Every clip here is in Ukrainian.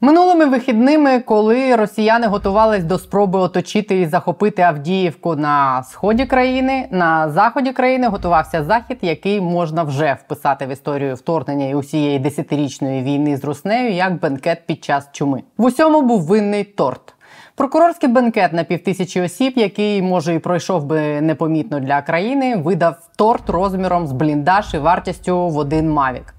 Минулими вихідними, коли росіяни готувались до спроби оточити і захопити Авдіївку на сході країни, на заході країни готувався захід, який можна вже вписати в історію вторгнення і усієї десятирічної війни з Руснею як бенкет під час чуми. В усьому був винний торт. Прокурорський бенкет на півтисячі осіб, який може і пройшов би непомітно для країни, видав торт розміром з бліндаж і вартістю в один мавік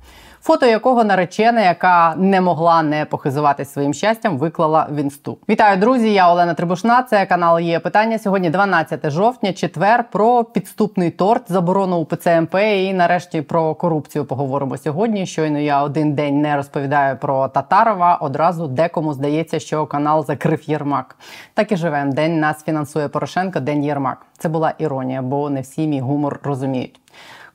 фото якого наречена, яка не могла не похизуватись своїм щастям, виклала в інсту. Вітаю, друзі! Я Олена Трибушна. Це канал є питання. Сьогодні 12 жовтня, четвер, про підступний торт, заборону у ПЦМП і нарешті про корупцію поговоримо сьогодні. Щойно я один день не розповідаю про Татарова. Одразу декому здається, що канал закрив Єрмак. Так і живемо. День нас фінансує Порошенко, день Єрмак. Це була іронія, бо не всі мій гумор розуміють.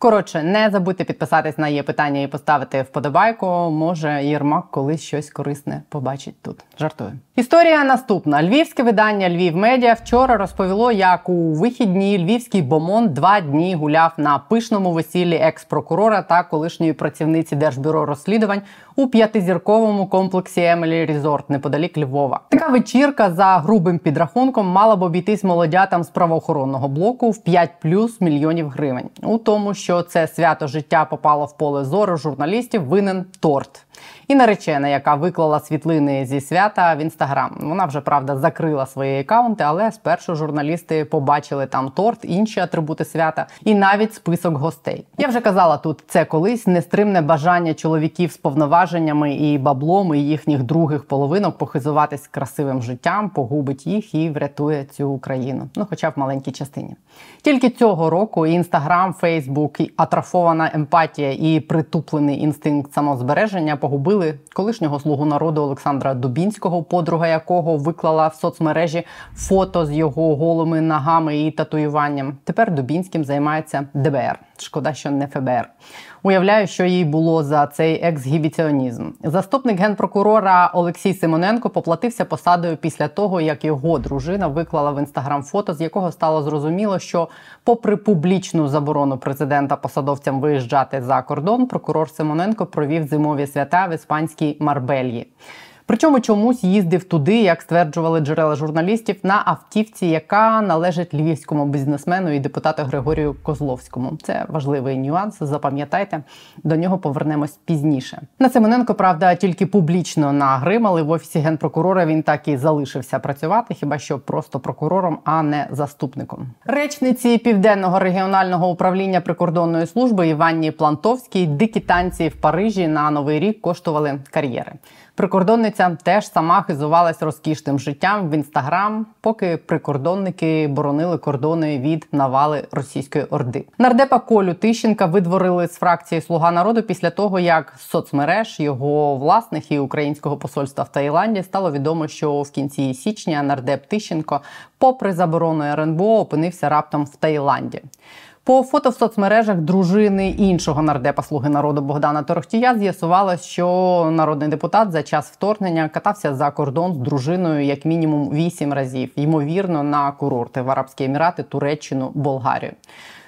Коротше, не забудьте підписатись на є питання і поставити вподобайку. Може, Єрмак колись щось корисне побачить тут. Жартую. Історія наступна: львівське видання Львів Медіа вчора розповіло, як у вихідні львівський бомонд два дні гуляв на пишному весіллі екс-прокурора та колишньої працівниці Держбюро розслідувань у п'ятизірковому комплексі Emily Resort неподалік Львова. Така вечірка за грубим підрахунком мала б обійтись молодятам з правоохоронного блоку в 5 плюс мільйонів гривень. У тому, що це свято життя попало в поле зору журналістів, винен торт. І наречена, яка виклала світлини зі свята в інстаграм. Вона вже правда закрила свої акаунти, але спершу журналісти побачили там торт, інші атрибути свята, і навіть список гостей. Я вже казала тут це колись нестримне бажання чоловіків з повноваженнями і баблом і їхніх других половинок похизуватись красивим життям, погубить їх і врятує цю Україну. Ну, хоча в маленькій частині. Тільки цього року інстаграм, Фейсбук, і атрофована емпатія і притуплений інстинкт самозбереження погубили колишнього слугу народу Олександра Дубінського, подруга якого виклала в соцмережі фото з його голими ногами і татуюванням. Тепер Дубінським займається ДБР. Шкода, що не ФБР. Уявляю, що їй було за цей ексгібіціонізм. Заступник генпрокурора Олексій Симоненко поплатився посадою після того, як його дружина виклала в інстаграм фото, з якого стало зрозуміло, що, попри публічну заборону президента посадовцям виїжджати за кордон, прокурор Симоненко провів зимові свята в іспанській Марбельї. Причому чомусь їздив туди, як стверджували джерела журналістів, на автівці, яка належить львівському бізнесмену і депутату Григорію Козловському. Це важливий нюанс. Запам'ятайте, до нього повернемось пізніше. На Семененко, правда, тільки публічно нагримали в офісі генпрокурора. Він так і залишився працювати, хіба що просто прокурором, а не заступником. Речниці південного регіонального управління прикордонної служби Іванні Плантовській дикі танці в Парижі на новий рік коштували кар'єри. Прикордонниця теж сама хизувалась розкішним життям в інстаграм, поки прикордонники боронили кордони від навали російської орди. Нардепа Колю Тищенка видворили з фракції Слуга народу після того, як соцмереж його власних і українського посольства в Таїланді стало відомо, що в кінці січня нардеп Тищенко, попри заборону РНБО, опинився раптом в Таїланді. По фото в соцмережах дружини іншого нардепа Слуги народу Богдана Торохтія з'ясувала, що народний депутат за час вторгнення катався за кордон з дружиною як мінімум вісім разів, ймовірно, на курорти в Арабські Емірати, Туреччину, Болгарію.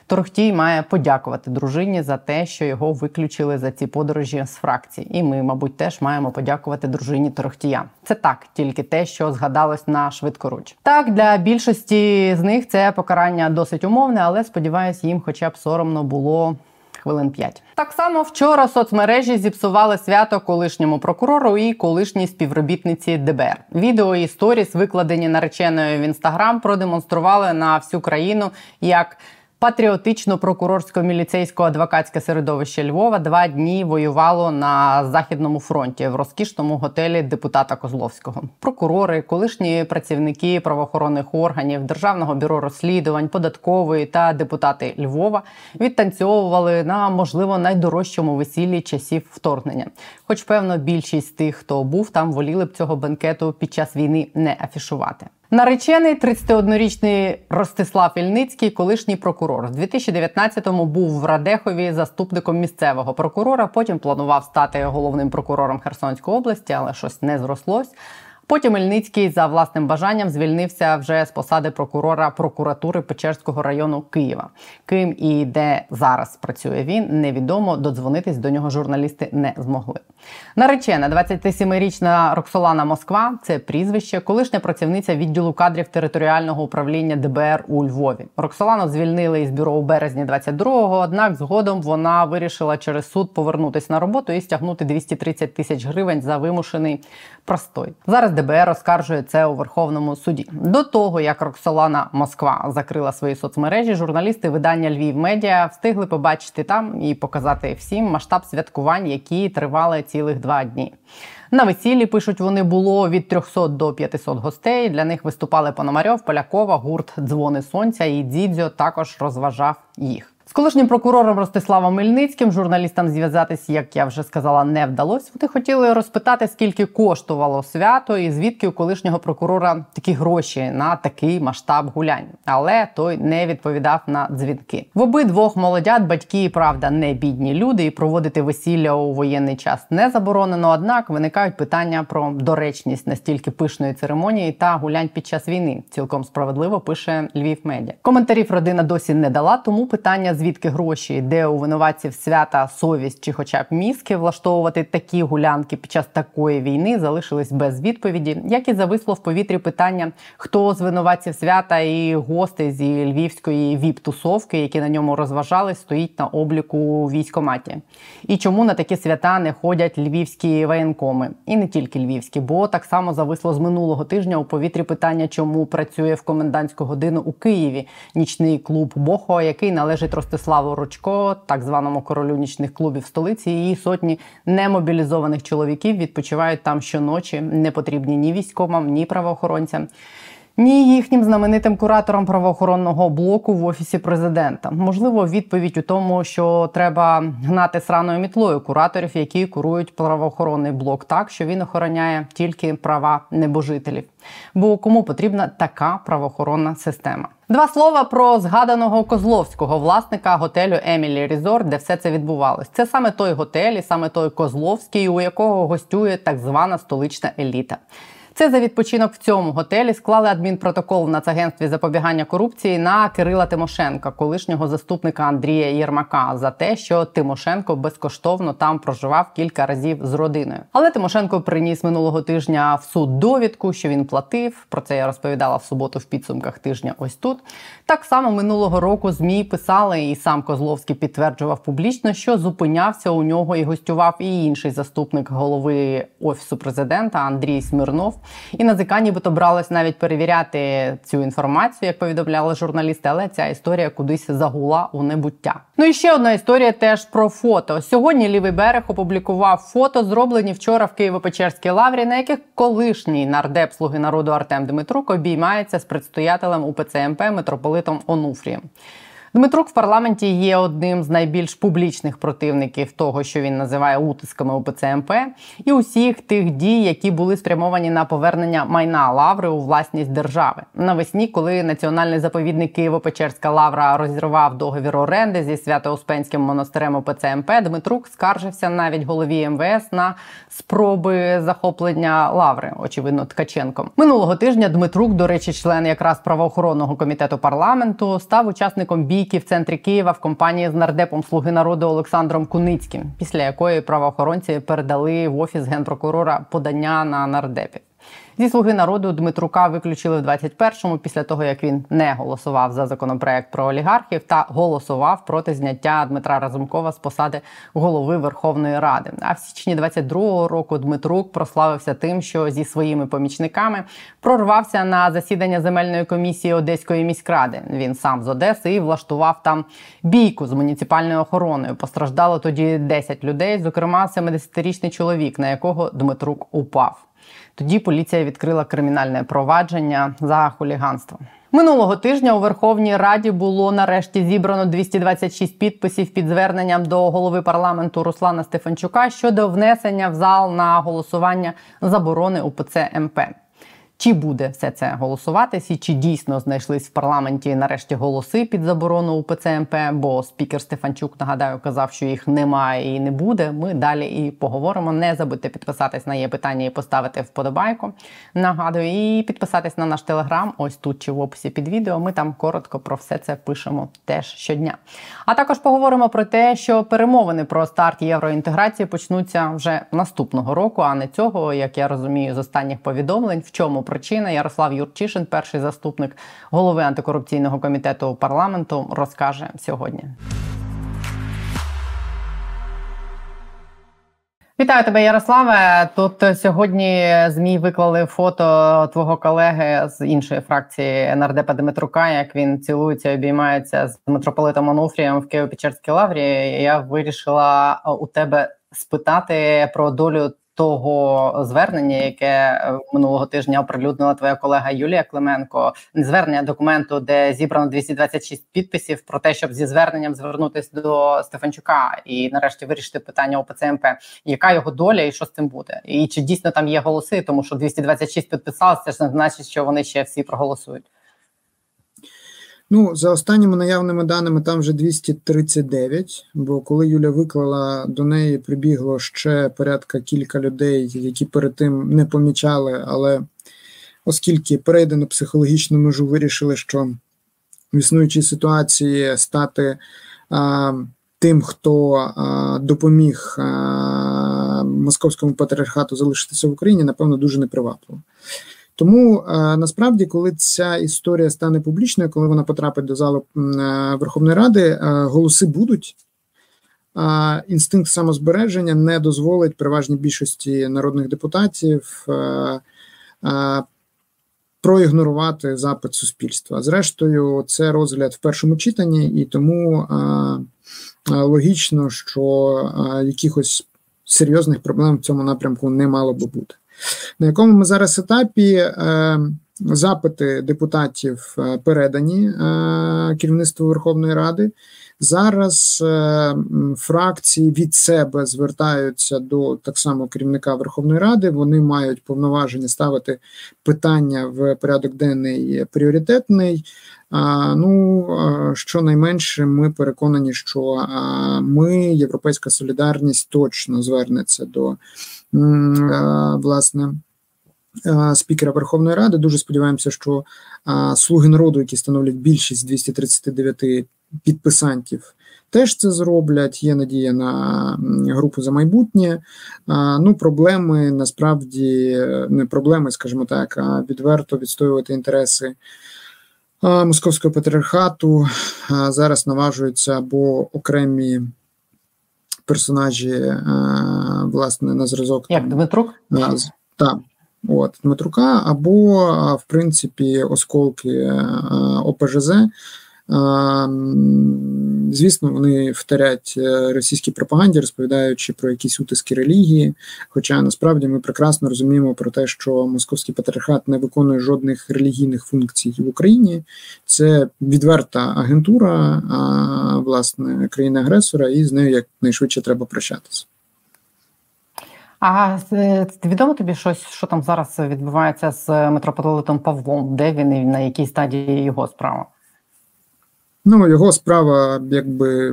Торохтій має подякувати дружині за те, що його виключили за ці подорожі з фракції. І ми, мабуть, теж маємо подякувати дружині Торохтія. Це так, тільки те, що згадалось на швидкоруч. Так для більшості з них це покарання досить умовне, але сподіваюся, їм, хоча б соромно було. Хвилин 5. Так само вчора соцмережі зіпсували свято колишньому прокурору і колишній співробітниці ДБР. Відео і сторіс, викладені нареченою в інстаграм, продемонстрували на всю країну як Патріотично-прокурорсько-міліцейсько-адвокатське середовище Львова два дні воювало на західному фронті в розкішному готелі депутата Козловського. Прокурори, колишні працівники правоохоронних органів, державного бюро розслідувань, податкової та депутати Львова відтанцьовували на можливо найдорожчому весіллі часів вторгнення. Хоч, певно, більшість тих, хто був там, воліли б цього бенкету під час війни не афішувати. Наречений 31-річний Ростислав Ільницький, колишній прокурор, в 2019-му був в Радехові заступником місцевого прокурора. Потім планував стати головним прокурором Херсонської області, але щось не зрослось. Потім Мельницький за власним бажанням звільнився вже з посади прокурора прокуратури Печерського району Києва. Ким і де зараз працює він, невідомо. Додзвонитись до нього журналісти не змогли. Наречена 27-річна Роксолана Москва це прізвище, колишня працівниця відділу кадрів територіального управління ДБР у Львові. Роксолану звільнили із бюро у березні 22-го, Однак згодом вона вирішила через суд повернутися на роботу і стягнути 230 тисяч гривень за вимушений простой. Зараз ДБР оскаржує це у Верховному суді. До того як Роксолана Москва закрила свої соцмережі, журналісти видання Львів Медіа встигли побачити там і показати всім масштаб святкувань, які тривали цілих два дні. На весіллі пишуть вони було від 300 до 500 гостей. Для них виступали Пономарьов, Полякова, гурт Дзвони Сонця і Дідзьо також розважав їх. З колишнім прокурором Ростиславом Мельницьким журналістам зв'язатись, як я вже сказала, не вдалося. Вони хотіли розпитати, скільки коштувало свято, і звідки у колишнього прокурора такі гроші на такий масштаб гулянь. Але той не відповідав на дзвінки. В обидвох молодят батьки, і правда, не бідні люди, і проводити весілля у воєнний час не заборонено. Однак виникають питання про доречність настільки пишної церемонії та гулянь під час війни. Цілком справедливо пише Львів Медіа. Коментарів родина досі не дала, тому питання звідки гроші, де у винуватців свята совість чи, хоча б мізки влаштовувати такі гулянки під час такої війни, залишились без відповіді, як і зависло в повітрі питання, хто з винуватців свята і гостей зі львівської віп-тусовки, які на ньому розважались, стоїть на обліку військоматі. І чому на такі свята не ходять львівські воєнкоми, і не тільки львівські, бо так само зависло з минулого тижня у повітрі питання, чому працює в комендантську годину у Києві нічний клуб Бохо, який належить Ростиславу Ручко, так званому королю нічних клубів столиці, і сотні немобілізованих чоловіків відпочивають там щоночі, не потрібні ні військовим, ні правоохоронцям. Ні, їхнім знаменитим куратором правоохоронного блоку в офісі президента. Можливо, відповідь у тому, що треба гнати сраною мітлою кураторів, які курують правоохоронний блок, так що він охороняє тільки права небожителів. Бо кому потрібна така правоохоронна система? Два слова про згаданого Козловського власника готелю Емілі Різорт, де все це відбувалось. Це саме той готель, і саме той Козловський, у якого гостює так звана столична еліта. Це за відпочинок в цьому готелі склали адмінпротокол в Нацагентстві запобігання корупції на Кирила Тимошенка, колишнього заступника Андрія Єрмака, за те, що Тимошенко безкоштовно там проживав кілька разів з родиною. Але Тимошенко приніс минулого тижня в суд довідку, що він платив. Про це я розповідала в суботу в підсумках тижня. Ось тут так само минулого року змі писали, і сам Козловський підтверджував публічно, що зупинявся у нього і гостював і інший заступник голови офісу президента Андрій Смирнов. І НАЗК нібито бралось навіть перевіряти цю інформацію, як повідомляли журналісти, але ця історія кудись загула у небуття. Ну і ще одна історія теж про фото. Сьогодні лівий берег опублікував фото, зроблені вчора в Києво-Печерській лаврі, на яких колишній нардеп слуги народу Артем Дмитрук обіймається з предстоятелем УПЦ МП митрополитом Онуфрієм. Дмитрук в парламенті є одним з найбільш публічних противників того, що він називає утисками УПЦ МП, і усіх тих дій, які були спрямовані на повернення майна лаври у власність держави. Навесні, коли національний заповідник Києво-Печерська лавра розірвав договір оренди зі Свято-Успенським монастирем УПЦ МП, Дмитрук скаржився навіть голові МВС на спроби захоплення лаври. Очевидно, Ткаченком минулого тижня. Дмитрук, до речі, член якраз правоохоронного комітету парламенту, став учасником бій бійки в центрі Києва в компанії з нардепом Слуги народу Олександром Куницьким, після якої правоохоронці передали в офіс генпрокурора подання на нардепів. Зі слуги народу Дмитрука виключили в 21-му після того, як він не голосував за законопроект про олігархів та голосував проти зняття Дмитра Разумкова з посади голови Верховної Ради. А в січні 22-го року Дмитрук прославився тим, що зі своїми помічниками прорвався на засідання земельної комісії Одеської міськради. Він сам з Одеси і влаштував там бійку з муніципальною охороною. Постраждало тоді 10 людей, зокрема 70-річний чоловік, на якого Дмитрук упав. Тоді поліція відкрила кримінальне провадження за хуліганство. Минулого тижня у Верховній Раді було нарешті зібрано 226 підписів під зверненням до голови парламенту Руслана Стефанчука щодо внесення в зал на голосування заборони УПЦ МП. Чи буде все це голосуватись, і чи дійсно знайшлись в парламенті нарешті голоси під заборону УПЦ МП? Бо спікер Стефанчук нагадаю казав, що їх немає і не буде. Ми далі і поговоримо. Не забудьте підписатись на є питання і поставити вподобайку. Нагадую, і підписатись на наш телеграм. Ось тут чи в описі під відео. Ми там коротко про все це пишемо теж щодня. А також поговоримо про те, що перемовини про старт євроінтеграції почнуться вже наступного року, а не цього, як я розумію, з останніх повідомлень. В чому причина Ярослав Юрчишин, перший заступник голови антикорупційного комітету парламенту, розкаже сьогодні. Вітаю тебе, Ярославе. Тут сьогодні змі виклали фото твого колеги з іншої фракції нардепа Дмитрука. Як він цілується, обіймається з митрополитом Онуфрієм в Києво-Печерській лаврі. Я вирішила у тебе спитати про долю того звернення, яке е, минулого тижня оприлюднила твоя колега Юлія Клименко, звернення документу, де зібрано 226 підписів про те, щоб зі зверненням звернутися до Стефанчука і нарешті вирішити питання ОПЦМП, яка його доля і що з цим буде, і чи дійсно там є голоси, тому що 226 підписалися, це ж не значить, що вони ще всі проголосують. Ну, за останніми наявними даними, там вже 239, Бо коли Юля виклала до неї, прибігло ще порядка кілька людей, які перед тим не помічали. Але оскільки перейдено психологічну межу, вирішили, що в існуючій ситуації стати а, тим, хто а, допоміг а, московському патріархату залишитися в Україні, напевно, дуже непривабливо. Тому е, насправді, коли ця історія стане публічною, коли вона потрапить до залу е, Верховної Ради, е, голоси будуть. Інстинкт самозбереження не дозволить переважній більшості народних депутатів проігнорувати запит суспільства. Зрештою, це розгляд в першому читанні, і тому логічно, що якихось серйозних проблем в цьому напрямку не мало би бути на якому ми зараз етапі е, запити депутатів е, передані е, керівництву Верховної Ради. Зараз фракції від себе звертаються до так само керівника Верховної Ради. Вони мають повноваження ставити питання в порядок денний пріоритетний. Ну щонайменше, ми переконані, що ми, Європейська Солідарність, точно звернеться до власне. Спікера Верховної Ради дуже сподіваємося, що слуги народу, які становлять більшість 239 підписантів, теж це зроблять. Є надія на групу за майбутнє. Ну, проблеми насправді не проблеми, скажімо так, а відверто відстоювати інтереси московського патріархату. Зараз наважуються або окремі персонажі, власне, на зразок Як Дмитрук? Так, от Дмитрука, або, в принципі, осколки ОПЖЗ. Звісно, вони вторять е, російській пропаганді, розповідаючи про якісь утиски релігії. Хоча насправді ми прекрасно розуміємо про те, що московський патріархат не виконує жодних релігійних функцій в Україні. Це відверта агентура, власне, країни-агресора, і з нею якнайшвидше треба прощатися. А е, відомо тобі щось, що там зараз відбувається з митрополитом Павлом? Де він і на якій стадії його справа? Ну, його справа якби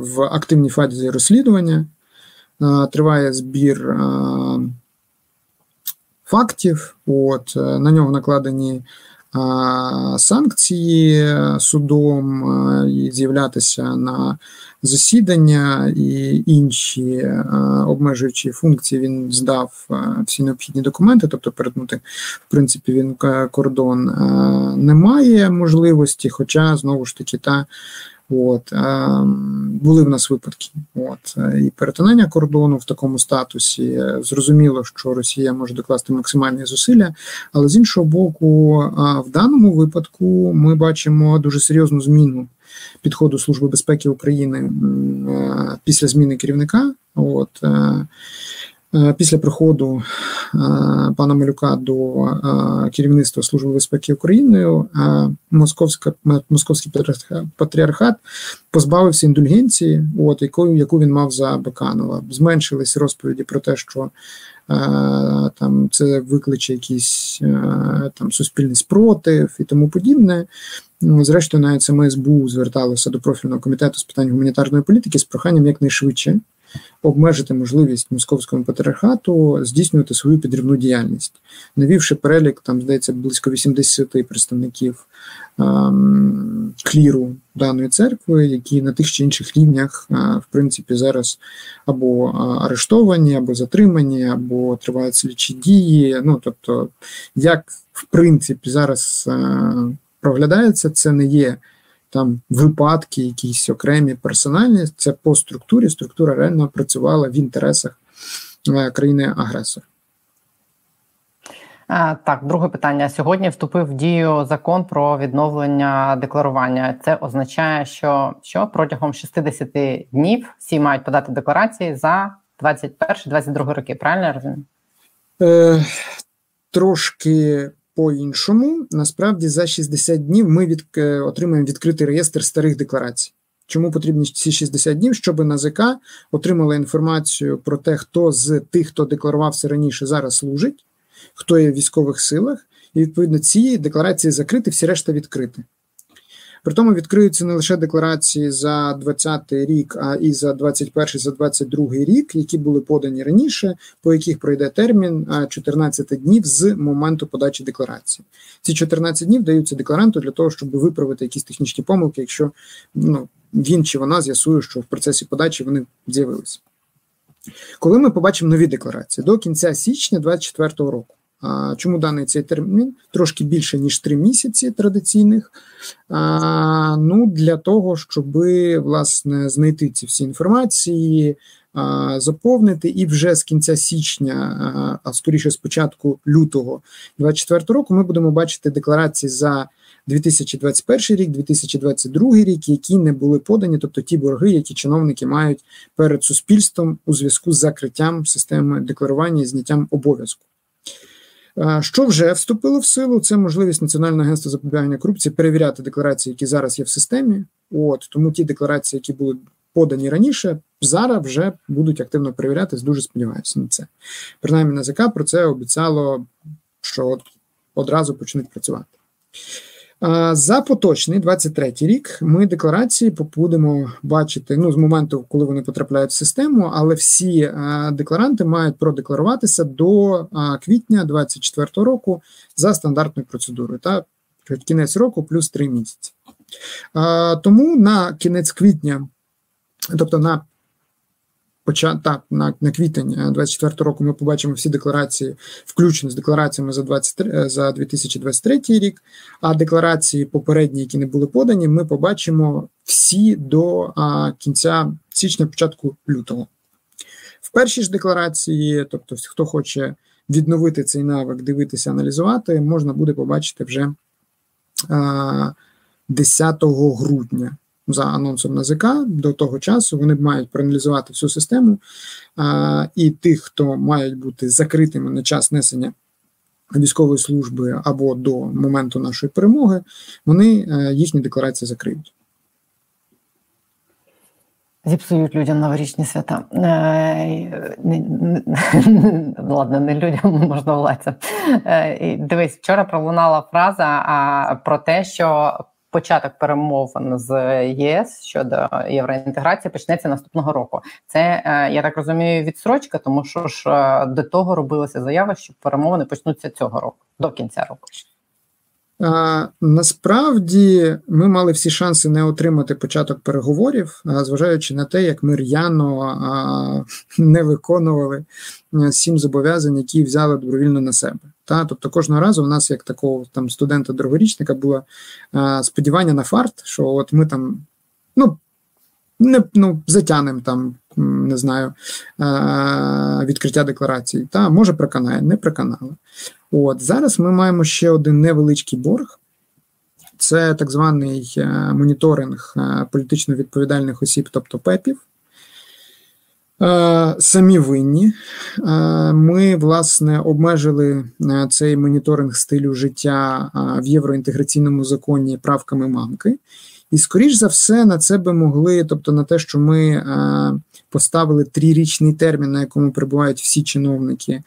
в активній фазі розслідування. Триває збір фактів. От на нього накладені санкції судом з'являтися на засідання і інші обмежуючі функції він здав всі необхідні документи, тобто перетнути в принципі він кордон немає можливості, хоча знову ж таки та От були в нас випадки. От і перетинання кордону в такому статусі. Зрозуміло, що Росія може докласти максимальні зусилля, але з іншого боку, в даному випадку ми бачимо дуже серйозну зміну підходу Служби безпеки України після зміни керівника. От після приходу е, пана Малюка до е, керівництва Служби безпеки України Московська Московський патріархат позбавився індульгенції, от яку, яку він мав за Баканова. Зменшились розповіді про те, що там це викличе якийсь там суспільний спротив і тому подібне. Ну, зрештою, навіть саме СБУ зверталося до профільного комітету з питань гуманітарної політики з проханням якнайшвидше обмежити можливість московському патріархату здійснювати свою підривну діяльність, навівши перелік, там здається, близько 80 представників ем, кліру даної церкви, які на тих чи інших рівнях, е, в принципі, зараз або арештовані, або затримані, або тривають слідчі дії. Ну тобто, як в принципі зараз е, проглядається, це не є там випадки, якісь окремі персональні, це по структурі. Структура реально працювала в інтересах е, країни-агресора. Е, так, друге питання. Сьогодні вступив в дію закон про відновлення декларування. Це означає, що що протягом 60 днів всі мають подати декларації за 21-22 роки. Правильно я розумію? Е, Трошки по-іншому, насправді за 60 днів ми від, е, отримаємо відкритий реєстр старих декларацій. Чому потрібні ці 60 днів? Щоб НАЗК отримала інформацію про те, хто з тих, хто декларувався раніше, зараз служить, хто є в військових силах, і відповідно ці декларації закриті, всі решта відкриті. При тому відкриються не лише декларації за 2020 рік, а і за 21 за 22 рік, які були подані раніше, по яких пройде термін 14 днів з моменту подачі декларації. Ці 14 днів даються декларанту для того, щоб виправити якісь технічні помилки, якщо ну, він чи вона з'ясує, що в процесі подачі вони з'явилися. Коли ми побачимо нові декларації до кінця січня 2024 року. Чому даний цей термін? Трошки більше, ніж три місяці традиційних. Ну, Для того, щоб власне знайти ці всі інформації, заповнити, і вже з кінця січня, а скоріше з початку лютого 2024 року, ми будемо бачити декларації за 2021 рік, 2022 рік, які не були подані, тобто ті борги, які чиновники мають перед суспільством у зв'язку з закриттям системи декларування і зняттям обов'язку. Що вже вступило в силу? Це можливість Національного агентства запобігання корупції перевіряти декларації, які зараз є в системі. От тому ті декларації, які були подані раніше, зараз вже будуть активно перевірятись. Дуже сподіваюся на це. Принаймні НАЗК про це обіцяло, що от одразу почнуть працювати. За поточний 23 рік ми декларації будемо бачити ну з моменту, коли вони потрапляють в систему, але всі декларанти мають продекларуватися до квітня 24 року за стандартною процедурою. Та кінець року плюс 3 місяці. Тому на кінець квітня, тобто на так, на на квітень 24 е, року ми побачимо всі декларації, включно з деклараціями за 23, е, за 2023 рік. А декларації попередні, які не були подані, ми побачимо всі до а, кінця січня, початку лютого. В першій ж декларації, тобто, хто хоче відновити цей навик, дивитися, аналізувати, можна буде побачити вже а, 10 грудня за анонсом НАЗК до того часу вони мають проаналізувати всю систему а, і тих, хто мають бути закритими на час несення військової служби або до моменту нашої перемоги, вони е, їхні декларації закриють. Зіпсують людям новорічні свята. Е, ладно, не людям можна владцям. Е, дивись, вчора пролунала фраза про те, що початок перемовин з ЄС щодо євроінтеграції почнеться наступного року. Це е, я так розумію, відсрочка, тому що ж е, до того робилася заява, що перемовини почнуться цього року до кінця року. А, Насправді ми мали всі шанси не отримати початок переговорів, зважаючи на те, як ми р'яно а, не виконували е, сім зобов'язань, які взяли добровільно на себе. Та? Тобто кожного разу у нас, як такого там студента-другорічника, було а, сподівання на фарт, що от ми там ну, не ну, затянемо там, не знаю, а, відкриття декларації. Та може проканає, не проканали. От зараз ми маємо ще один невеличкий борг. Це так званий е, моніторинг е, політично відповідальних осіб, тобто ПЕПів. Е, самі винні. Е, ми, власне, обмежили е, цей моніторинг стилю життя в євроінтеграційному законі правками мамки. І, скоріш за все, на це би могли, тобто на те, що ми поставили трирічний термін, на якому перебувають всі чиновники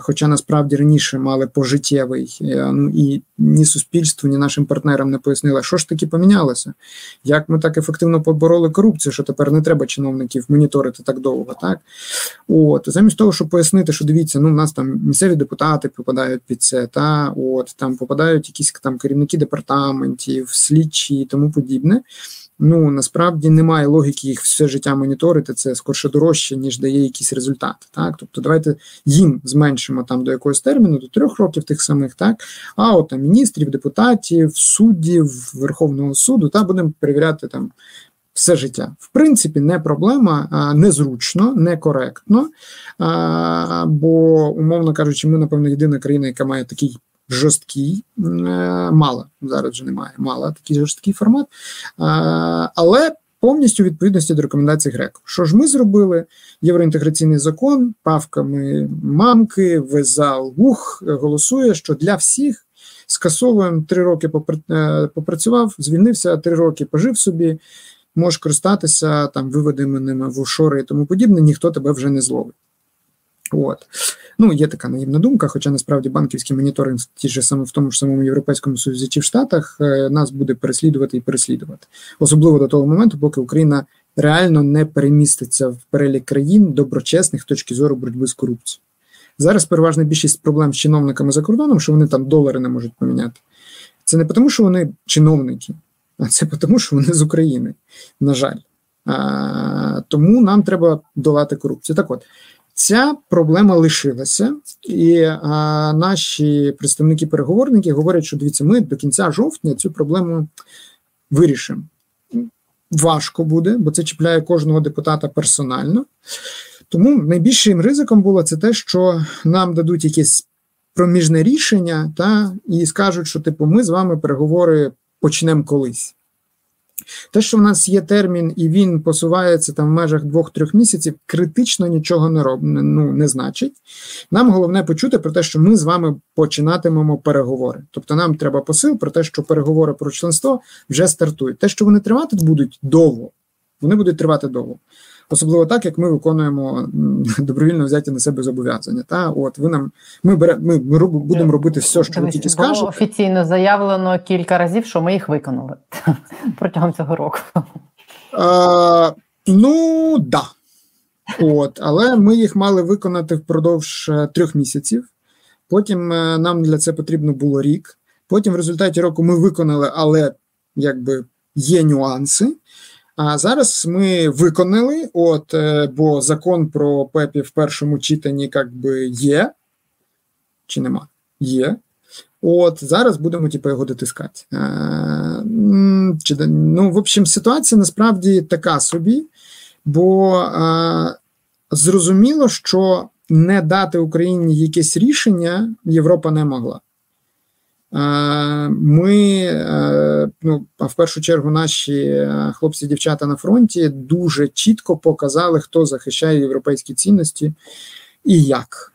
Хоча насправді раніше мали пожиттєвий, е, ну і ні суспільству, ні нашим партнерам не пояснили, що ж таки помінялося, як ми так ефективно побороли корупцію, що тепер не треба чиновників моніторити так довго. Так от замість того, щоб пояснити, що дивіться, ну в нас там місцеві депутати попадають під це, та от там попадають якісь там керівники департаментів, слідчі і тому подібне ну насправді немає логіки їх все життя моніторити. Це скорше дорожче, ніж дає якісь результати. Так, тобто, давайте їм зменшимо там до якогось терміну, до трьох років тих самих, так а от там міністрів, депутатів, суддів Верховного суду та будемо перевіряти там. Все життя, в принципі, не проблема, незручно, некоректно. Бо, умовно кажучи, ми, напевно, єдина країна, яка має такий жорсткий, е, мало зараз вже немає, мало такий жорсткий формат, але повністю відповідності до рекомендацій ГРЕКО. Що ж ми зробили? Євроінтеграційний закон, правками мамки, везал ГУХ голосує, що для всіх. Скасовуємо три роки е, попрацював, звільнився, три роки пожив собі, можеш користатися там виведеними в офшори і тому подібне, ніхто тебе вже не зловить. От. Ну, є така наївна думка, хоча насправді банківський моніторинг, ті ж саме в тому ж самому Європейському Союзі чи в Штатах, е, нас буде переслідувати і переслідувати, особливо до того моменту, поки Україна реально не переміститься в перелік країн доброчесних точки зору боротьби з корупцією. Зараз переважна більшість проблем з чиновниками за кордоном, що вони там долари не можуть поміняти. Це не тому, що вони чиновники, а це тому, що вони з України, на жаль. А, Тому нам треба долати корупцію. Так от. Ця проблема лишилася, і а, наші представники-переговорники говорять, що дивіться, ми до кінця жовтня цю проблему вирішимо. Важко буде, бо це чіпляє кожного депутата персонально. Тому найбільшим ризиком було це те, що нам дадуть якесь проміжне рішення, та, і скажуть, що типу, ми з вами переговори почнемо колись. Те, що в нас є термін, і він посувається там в межах двох-трьох місяців, критично нічого не роб, ну, не значить. Нам головне почути про те, що ми з вами починатимемо переговори. Тобто нам треба посил про те, що переговори про членство вже стартують. Те, що вони тривати будуть довго, вони будуть тривати довго особливо так, як ми виконуємо добровільно взяті на себе зобов'язання. Та от ви нам ми беремо, ми, ми будемо робити все, що ви тільки скажете. офіційно заявлено кілька разів, що ми їх виконали протягом цього року. А, Ну да. От, але ми їх мали виконати впродовж е, трьох місяців. Потім е, нам для це потрібно було рік. Потім в результаті року ми виконали, але якби є нюанси. А зараз ми виконали, от, е, бо закон про ПЕПі в першому читанні як би є, чи нема? Є. От зараз будемо типу, його дотискати. А, е, чи, ну, в общем, ситуація насправді така собі, бо а, зрозуміло, що не дати Україні якесь рішення Європа не могла. Ми, е, ну в першу чергу, наші е, хлопці дівчата на фронті дуже чітко показали, хто захищає європейські цінності і як.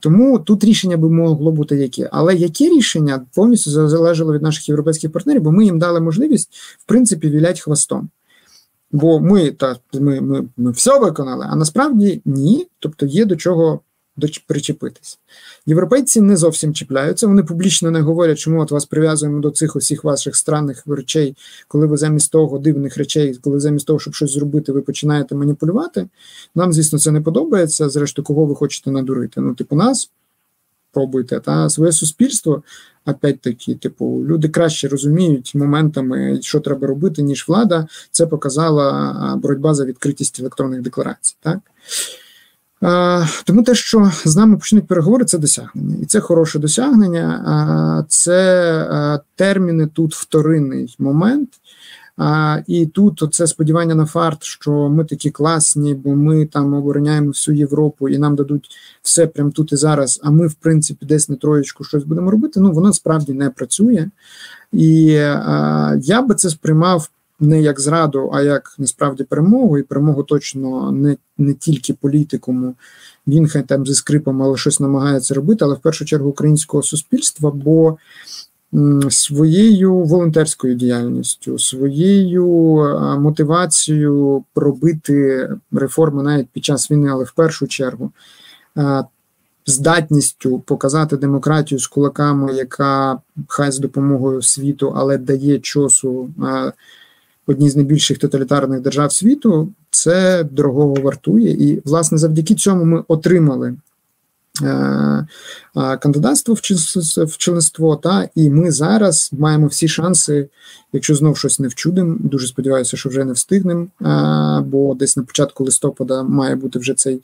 Тому тут рішення би могло бути яке. Але які рішення повністю залежало від наших європейських партнерів, бо ми їм дали можливість в принципі вілять хвостом. Бо ми та ми, ми, ми все виконали, а насправді ні. Тобто є до чого причепитись. Європейці не зовсім чіпляються, вони публічно не говорять, чому от вас прив'язуємо до цих усіх ваших странних речей, коли ви замість того дивних речей, коли замість того, щоб щось зробити, ви починаєте маніпулювати. Нам, звісно, це не подобається. Зрештою, кого ви хочете надурити? Ну, типу, нас пробуйте, та своє суспільство. Опять таки, типу, люди краще розуміють моментами, що треба робити, ніж влада. Це показала боротьба за відкритість електронних декларацій. Так тому те, що з нами почнуть переговори, це досягнення, і це хороше досягнення. Це терміни тут вторинний момент. А, І тут це сподівання на фарт, що ми такі класні, бо ми там обороняємо всю Європу і нам дадуть все прямо тут і зараз. А ми, в принципі, десь на троєчку щось будемо робити. Ну воно справді не працює. І а, я би це сприймав не як зраду, а як насправді перемогу, і перемогу точно не не тільки політикуму. Він хай там зі скрипом, але щось намагається робити, але в першу чергу українського суспільства. бо Своєю волонтерською діяльністю, своєю мотивацією пробити реформи навіть під час війни, але в першу чергу здатністю показати демократію з кулаками, яка хай з допомогою світу, але дає чосу одній з найбільших тоталітарних держав світу, це дорогого вартує. І, власне, завдяки цьому ми отримали. Е, кандидатство в членство, та і ми зараз маємо всі шанси, якщо знов щось не вчудимо. Дуже сподіваюся, що вже не встигнемо, бо десь на початку листопада має бути вже цей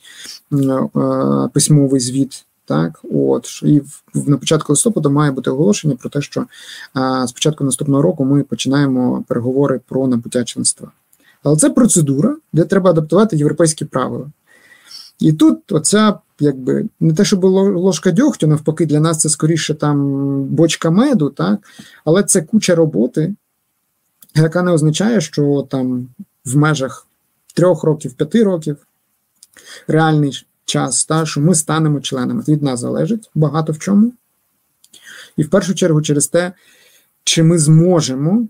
письмовий звіт так, от і в на початку листопада має бути оголошення про те, що а, з наступного року ми починаємо переговори про набуття членства. Але це процедура, де треба адаптувати європейські правила. І тут оця, якби не те, що було ложка дьогтю, навпаки, для нас це скоріше там бочка меду, так, але це куча роботи, яка не означає, що там в межах трьох років, п'яти років реальний час, та, що ми станемо членами. Від нас залежить багато в чому. І в першу чергу через те, чи ми зможемо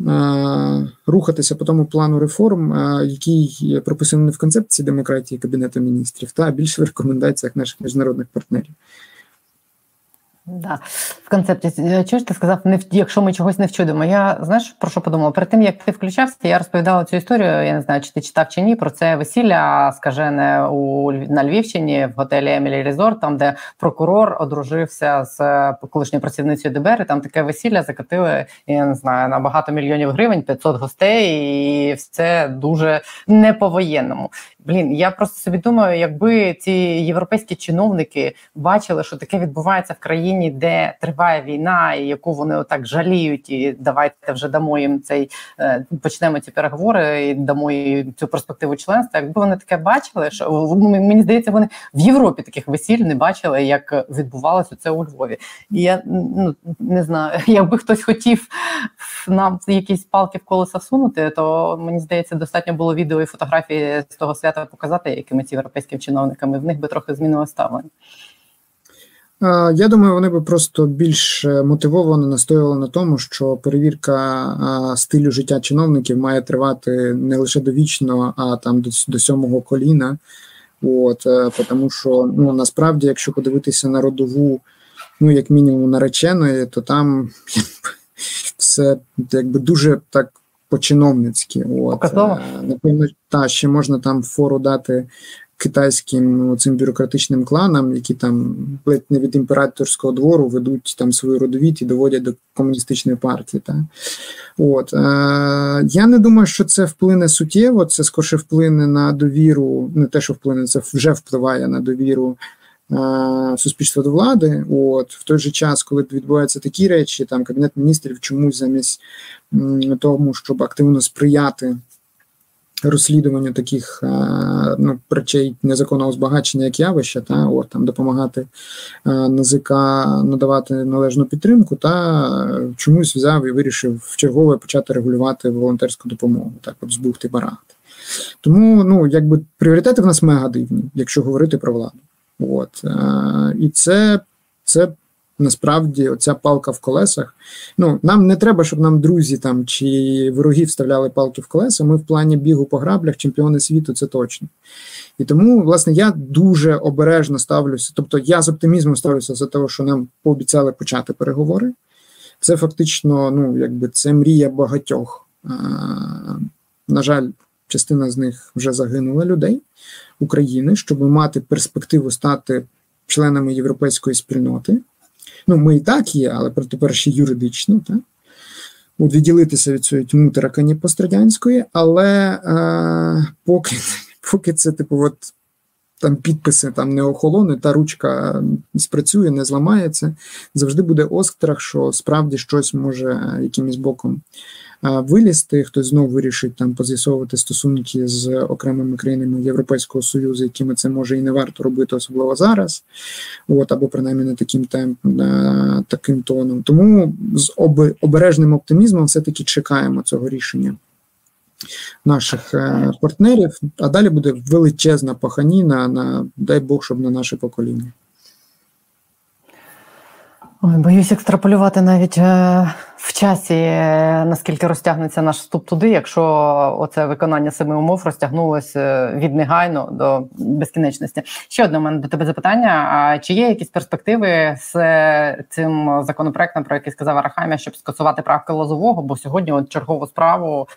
е, рухатися по тому плану реформ, е, який прописаний в концепції демократії Кабінету міністрів, та більше в рекомендаціях наших міжнародних партнерів. Да. В концепті чуєш, ти сказав, не якщо ми чогось не вчудимо. Я знаєш про що подумала? Перед тим як ти включався, я розповідала цю історію. Я не знаю, чи ти читав чи ні. Про це весілля скажене у на Львівщині в готелі Емілі Резорт, там де прокурор одружився з колишньою працівницею ДБР. і Там таке весілля закатили. Я не знаю на багато мільйонів гривень, 500 гостей, і все дуже не по воєнному. Блін, я просто собі думаю, якби ці європейські чиновники бачили, що таке відбувається в країні, де триває війна, і яку вони отак жаліють, і давайте вже дамо їм цей е, почнемо ці переговори і дамо їм цю перспективу членства. Якби вони таке бачили, що мені здається, вони в Європі таких весіль не бачили, як відбувалося це у Львові. І я ну не знаю, якби хтось хотів нам якісь палки в колеса всунути, то мені здається, достатньо було відео і фотографії з того свята показати якимись європейськими чиновниками. В них би трохи змінило ставлення. Я думаю, вони би просто більш мотивовано настоювали на тому, що перевірка стилю життя чиновників має тривати не лише довічно, а там до, до сьомого коліна. От, е, Тому що ну насправді, якщо подивитися на родову, ну як мінімум нареченої, то там все якби дуже так по-чиновницьки. От. Е, напевно, та ще можна там фору дати китайським цим бюрократичним кланам, які там ледь не від імператорського двору ведуть там свою родовід і доводять до комуністичної партії. Та. От. Е, Я не думаю, що це вплине суттєво, це скорше вплине на довіру, не те, що вплине, це вже впливає на довіру. Е, суспільства до влади, от в той же час, коли відбуваються такі речі, там кабінет міністрів чомусь замість тому, щоб активно сприяти розслідуванню таких е, ну, речей незаконного збагачення, як явище, та от там допомагати е, НАЗК надавати належну підтримку, та чомусь взяв і вирішив в чергове почати регулювати волонтерську допомогу, так от з бухти барахти. Тому ну якби пріоритети в нас мега дивні, якщо говорити про владу. От і це це насправді оця палка в колесах. Ну нам не треба, щоб нам друзі там чи вороги вставляли палки в колеса. Ми в плані бігу по граблях, чемпіони світу, це точно. І тому, власне, я дуже обережно ставлюся. Тобто, я з оптимізмом ставлюся за те, що нам пообіцяли почати переговори. Це фактично, ну якби це мрія багатьох. На жаль, частина з них вже загинула людей. України, щоб мати перспективу стати членами європейської спільноти. Ну, ми і так є, але тепер ще юридично, так? От відділитися від цієї тьму пострадянської, але е, поки поки це, типу, от там підписи там не охолоне, та ручка спрацює, не зламається, завжди буде острах, що справді щось може якимось боком вилізти. Хтось знову вирішить там поз'ясовувати стосунки з окремими країнами Європейського союзу, якими це може і не варто робити, особливо зараз, от або принаймні не таким темп, таким тоном. Тому з обережним оптимізмом все таки чекаємо цього рішення. наших е, партнерів. А далі буде величезна паханіна на дай Бог, щоб на наше покоління. Ой, Боюсь екстраполювати навіть е, в часі, е, наскільки розтягнеться наш вступ туди, якщо оце виконання семи умов розтягнулося е, від негайно до безкінечності. Ще одне у мене до тебе запитання: а чи є якісь перспективи з цим законопроектом, про який сказав Арахамія, щоб скасувати правки лозового? Бо сьогодні от чергову справу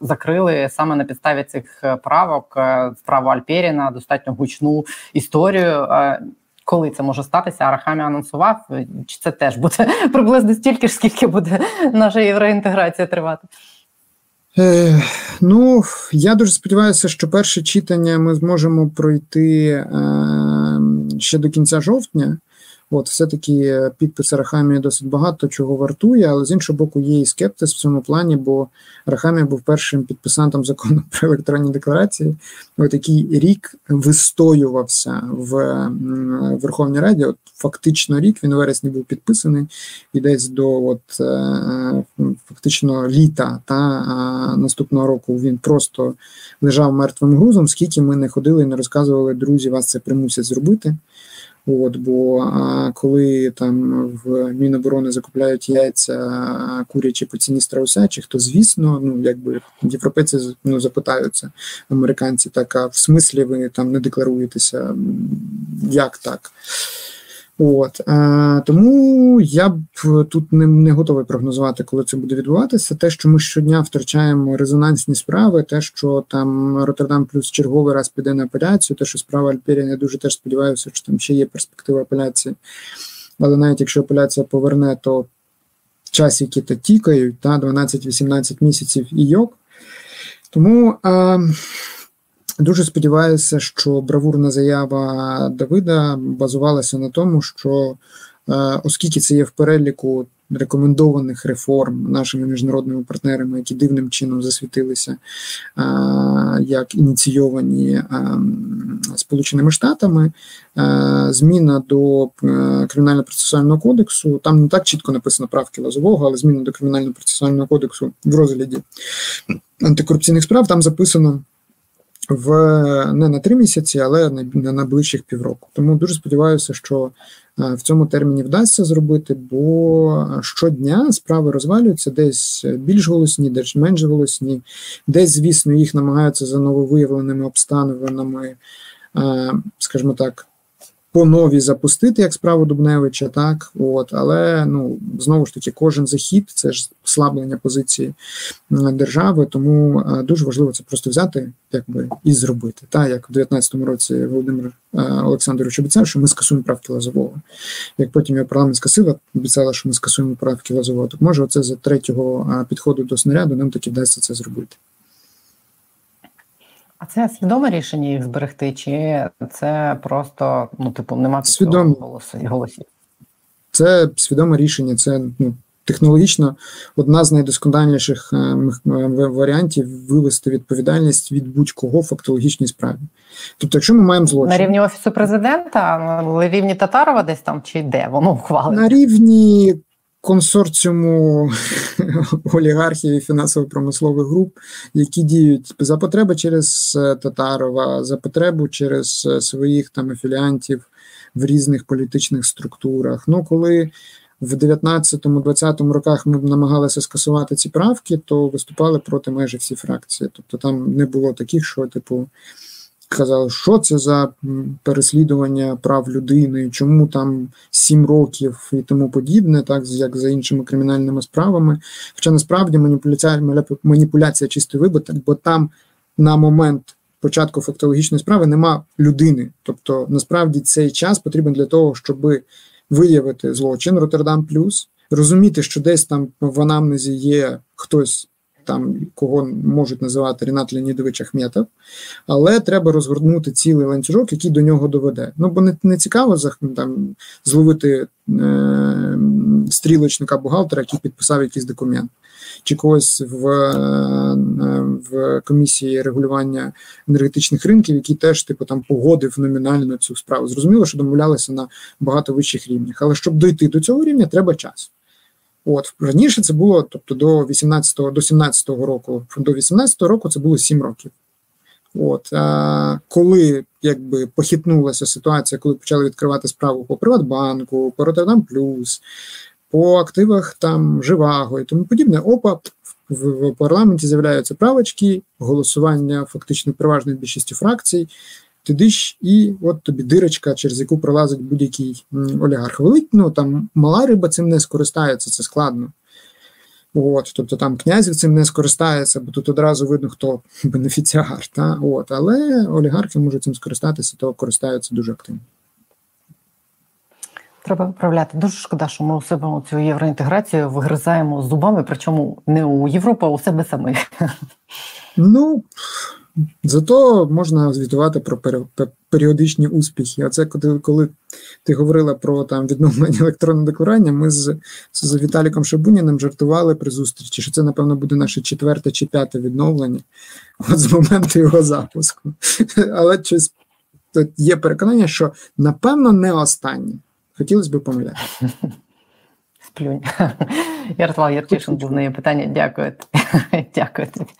закрили саме на підставі цих правок справу Альперіна, достатньо гучну історію. Коли це може статися, Арахамі анонсував, чи це теж буде приблизно стільки ж, скільки буде наша євроінтеграція тривати? Е, Ну, я дуже сподіваюся, що перше читання ми зможемо пройти е, ще до кінця жовтня. От, все-таки підпис Арахамії досить багато чого вартує, але з іншого боку, є і скептиз в цьому плані, бо Арахамія був першим підписантом закону про електронні декларації, от який рік вистоювався в Верховній Раді. От Фактично рік він у вересні був підписаний і десь до от, е, фактично літа та наступного року він просто лежав мертвим грузом, скільки ми не ходили і не розказували, друзі, вас це примусять зробити. От, Бо коли там в Міноборони закупляють яйця курячі по ціні страусячих, то звісно, ну якби європейці ну, запитаються американці, так а в смислі ви там не декларуєтеся, як так? От е, Тому я б тут не не готовий прогнозувати, коли це буде відбуватися. Те, що ми щодня втрачаємо резонансні справи, те, що там Роттердам плюс черговий раз піде на апеляцію, те, що справа Альпірія, я дуже теж сподіваюся, що там ще є перспектива апеляції. Але навіть якщо апеляція поверне, то часики то тікають, та 12-18 місяців і йок. Тому. Е, Дуже сподіваюся, що бравурна заява Давида базувалася на тому, що е, оскільки це є в переліку рекомендованих реформ нашими міжнародними партнерами, які дивним чином засвітилися е, як ініційовані е, Сполученими Штатами, зміна до кримінально-процесуального кодексу, там не так чітко написано правки Лазового, але зміна до кримінально-процесуального кодексу в розгляді антикорупційних справ там записано в не на три місяці, але на, на найближчих півроку. Тому дуже сподіваюся, що е, в цьому терміні вдасться зробити, бо щодня справи розвалюються десь більш голосні, десь менш голосні, десь, звісно, їх намагаються за нововиявленими обставинами, е, скажімо так по нові запустити як справу Дубневича, так от, але ну знову ж таки, кожен захід це ж послаблення позиції держави, тому дуже важливо це просто взяти, якби і зробити. Так, як в 19-му році Володимир Олександрович обіцяв, що ми скасуємо правки Лазового. Як потім його парламентська сила обіцяла, що ми скасуємо правки Лазового, то може оце за третього підходу до снаряду нам таки вдасться це зробити. А це свідоме рішення їх зберегти, чи це просто ну, типу, нема Свідом... голосів? Це свідоме рішення, це ну, технологічно одна з найдосконаліших е, е, варіантів вивести відповідальність від будь-кого в фактологічній справі. Тобто, якщо ми маємо злочин на рівні офісу президента, на рівні Татарова, десь там чи де воно ухвалено? на рівні консорціуму олігархів і фінансово-промислових груп, які діють за потреби через е, Татарова, за потребу через е, своїх там афіліантів в різних політичних структурах. Ну, коли в 19-20 роках ми намагалися скасувати ці правки, то виступали проти майже всі фракції. Тобто там не було таких, що типу казали, що це за переслідування прав людини, чому там сім років і тому подібне, так як за іншими кримінальними справами. Хоча насправді маніпуляція маніпуляція чистий вибиток, бо там на момент початку фактологічної справи нема людини. Тобто, насправді цей час потрібен для того, щоб виявити злочин Роттердам Плюс, розуміти, що десь там в анамнезі є хтось там кого можуть називати Рінат Леонідович Ахметов, але треба розгорнути цілий ланцюжок, який до нього доведе. Ну бо не, не цікаво там зловити е, стрілочника бухгалтера, який підписав якийсь документ. Чи когось в е, в комісії регулювання енергетичних ринків, який теж типу там погодив номінально цю справу. Зрозуміло, що домовлялися на багато вищих рівнях. Але щоб дойти до цього рівня, треба час. От раніше це було, тобто до 18-го, до 17-го року, до 18-го року це було 7 років. От а, коли якби похитнулася ситуація, коли почали відкривати справу по Приватбанку, по Роттердам Плюс, по активах там Живаго і тому подібне, опа, в, в парламенті з'являються правочки, голосування фактично переважної більшістю фракцій. Ти і от тобі дирочка, через яку пролазить будь-який олігарх. Велик, ну там мала риба цим не скористається, це складно. От, Тобто там князів цим не скористається, бо тут одразу видно, хто бенефіціар. Та? От, Але олігархи можуть цим скористатися, то користаються дуже активно. Треба виправляти. Дуже шкода, що ми у себе цю євроінтеграцію вигризаємо зубами, причому не у Європу, а у себе самих. Ну зато можна звітувати про періодичні успіхи. А це коли коли ти говорила про там відновлення електронного декларування, ми з з Віталіком Шабуніним жартували при зустрічі, що це, напевно, буде наше четверте чи п'яте відновлення от з моменту його запуску. Але щось є переконання, що напевно не останнє. Хотілося б помиляти. Сплюнь. Ярослав Ярчишин був питання. Дякую. Дякую тобі.